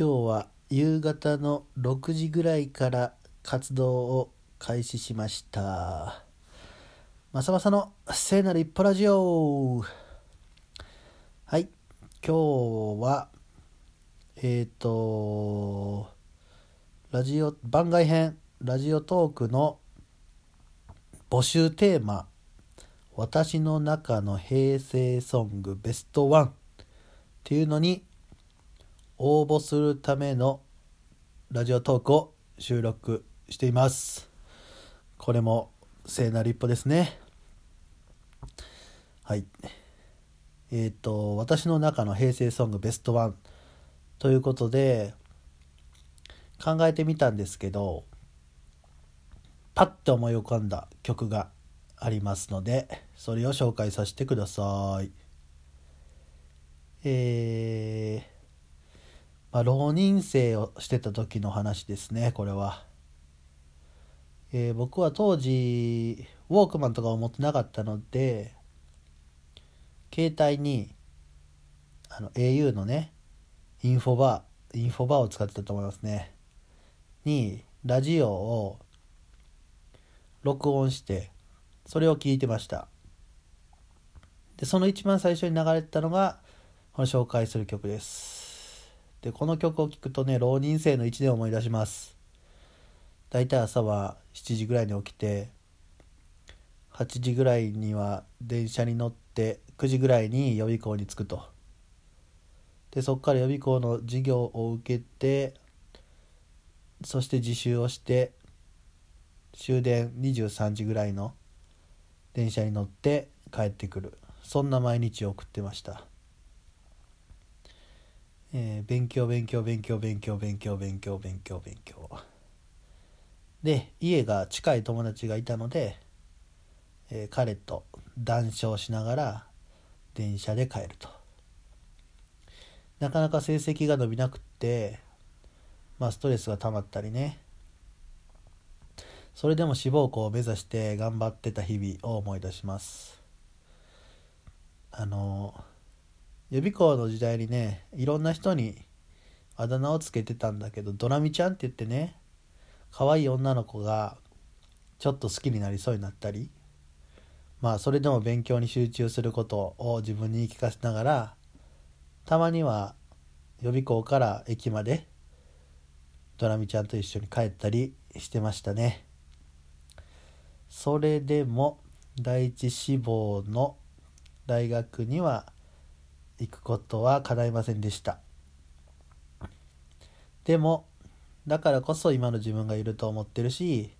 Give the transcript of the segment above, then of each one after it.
今日は夕方の6時ぐらいから活動を開始しました。まさまさの聖なる一歩ラジオはい、今日は、えっ、と、ラジオ、番外編、ラジオトークの募集テーマ、私の中の平成ソングベストワンっていうのに応募するためのラジオトークを収録しています。これも聖なる一歩ですね。はい。えっ、と、私の中の平成ソングベストワンということで考えてみたんですけど、パッと思い浮かんだ曲がありますので、それを紹介させてください。えー、まあ、浪人生をしてた時の話ですね、これは。えー僕は当時、ウォークマンとかを持ってなかったので、携帯に、あの、au のね、インフォバー、インフォバーを使ってたと思いますね。に、ラジオを録音して、それを聞いてました。で、その一番最初に流れてたのが、この紹介する曲です。で、この曲を聴くとね、浪人生の1年を思い出します。だいたい朝は7時ぐらいに起きて、8時ぐらいには電車に乗って、9時ぐらいに予備校に着くと。で、そこから予備校の授業を受けて、そして自習をして、終電23時ぐらいの電車に乗って帰ってくる。そんな毎日を送ってました。えー勉強勉強勉強勉強勉強勉強勉強勉強。で家が近い友達がいたので、えー彼と談笑しながら電車で帰ると。なかなか成績が伸びなくってまあストレスが溜まったりね。それでも志望校を目指して頑張ってた日々を思い出します。あの予備校の時代にねいろんな人にあだ名をつけてたんだけどドラミちゃんって言ってね可愛い女の子がちょっと好きになりそうになったりまあそれでも勉強に集中することを自分に言い聞かせながらたまには予備校から駅までドラミちゃんと一緒に帰ったりしてましたね。それでも第一志望の大学には行くことは叶いませんでした。でもだからこそ今の自分がいると思ってるし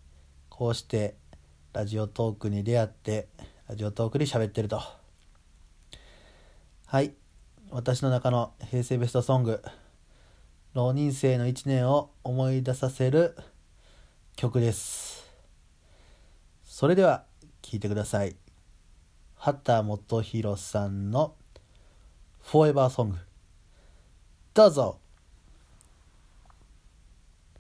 こうしてラジオトークに出会ってラジオトークで喋ってると。はい。私の中の平成ベストソング浪人生の1年を思い出させる曲です。それでは聴いてください。畑基博さんのフォーエバーソングどうぞ。